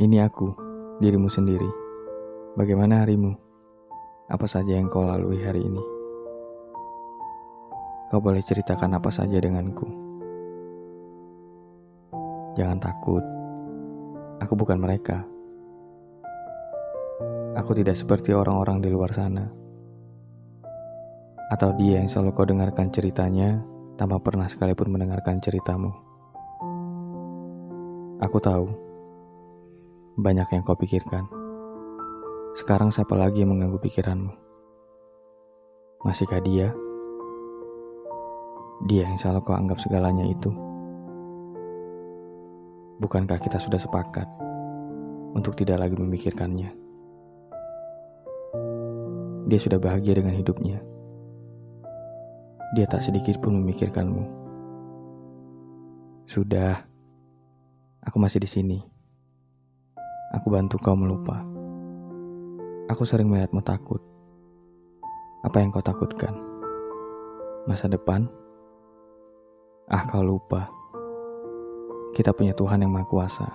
Ini aku, dirimu sendiri. Bagaimana harimu? Apa saja yang kau lalui hari ini? Kau boleh ceritakan apa saja denganku. Jangan takut, aku bukan mereka. Aku tidak seperti orang-orang di luar sana. Atau dia yang selalu kau dengarkan ceritanya tanpa pernah sekalipun mendengarkan ceritamu. Aku tahu, banyak yang kau pikirkan. Sekarang siapa lagi yang mengganggu pikiranmu? Masihkah dia? Dia yang selalu kau anggap segalanya itu. Bukankah kita sudah sepakat untuk tidak lagi memikirkannya? Dia sudah bahagia dengan hidupnya. Dia tak sedikit pun memikirkanmu. Sudah, Aku masih di sini. Bantu kau melupa. Aku sering melihatmu takut. Apa yang kau takutkan? Masa depan? Ah, kau lupa. Kita punya Tuhan yang Maha Kuasa.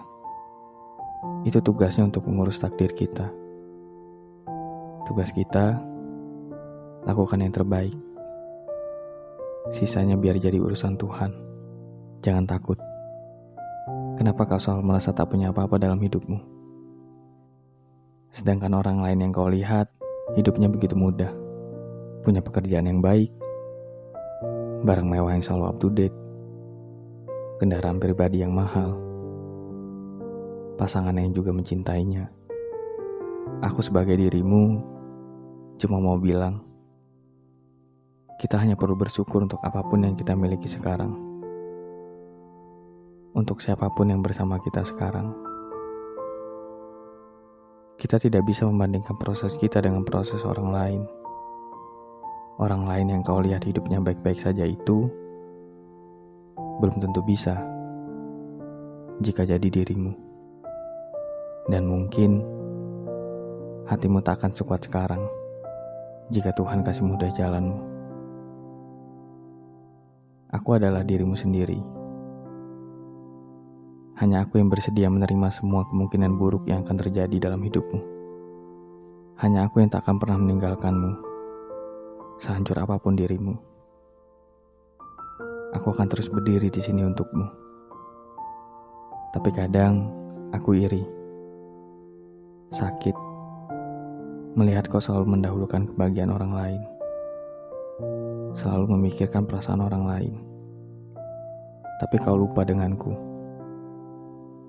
Itu tugasnya untuk mengurus takdir kita. Tugas kita lakukan yang terbaik. Sisanya biar jadi urusan Tuhan. Jangan takut. Kenapa kau selalu merasa tak punya apa-apa dalam hidupmu? Sedangkan orang lain yang kau lihat, hidupnya begitu mudah. Punya pekerjaan yang baik, barang mewah yang selalu up to date, kendaraan pribadi yang mahal, pasangan yang juga mencintainya. Aku sebagai dirimu cuma mau bilang, kita hanya perlu bersyukur untuk apa pun yang kita miliki sekarang untuk siapa pun yang bersama kita sekarang. Kita tidak bisa membandingkan proses kita dengan proses orang lain. Orang lain yang kau lihat hidupnya baik-baik saja itu belum tentu bisa jika jadi dirimu. Dan mungkin hatimu tak akan sekuat sekarang jika Tuhan kasih mudah jalanmu. Aku adalah dirimu sendiri. Hanya aku yang bersedia menerima semua kemungkinan buruk yang akan terjadi dalam hidupmu. Hanya aku yang tak akan pernah meninggalkanmu, sehancur apa pun dirimu. Aku akan terus berdiri di sini untukmu. Tapi kadang aku iri, sakit, melihat kau selalu mendahulukan kebahagiaan orang lain, selalu memikirkan perasaan orang lain. Tapi kau lupa denganku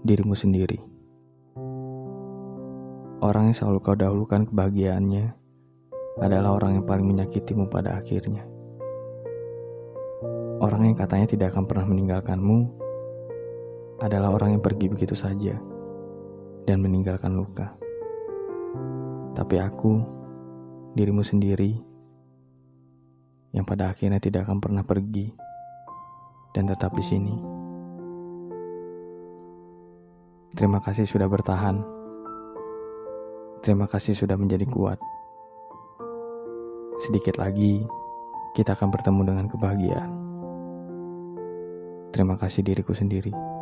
dirimu sendiri. Orang yang selalu kau dahulukan kebahagiaannya adalah orang yang paling menyakitimu pada akhirnya. Orang yang katanya tidak akan pernah meninggalkanmu adalah orang yang pergi begitu saja dan meninggalkan luka. Tapi aku, dirimu sendiri, yang pada akhirnya tidak akan pernah pergi dan tetap di sini. Terima kasih sudah bertahan. Terima kasih sudah menjadi kuat. Sedikit lagi, kita akan bertemu dengan kebahagiaan. Terima kasih diriku sendiri.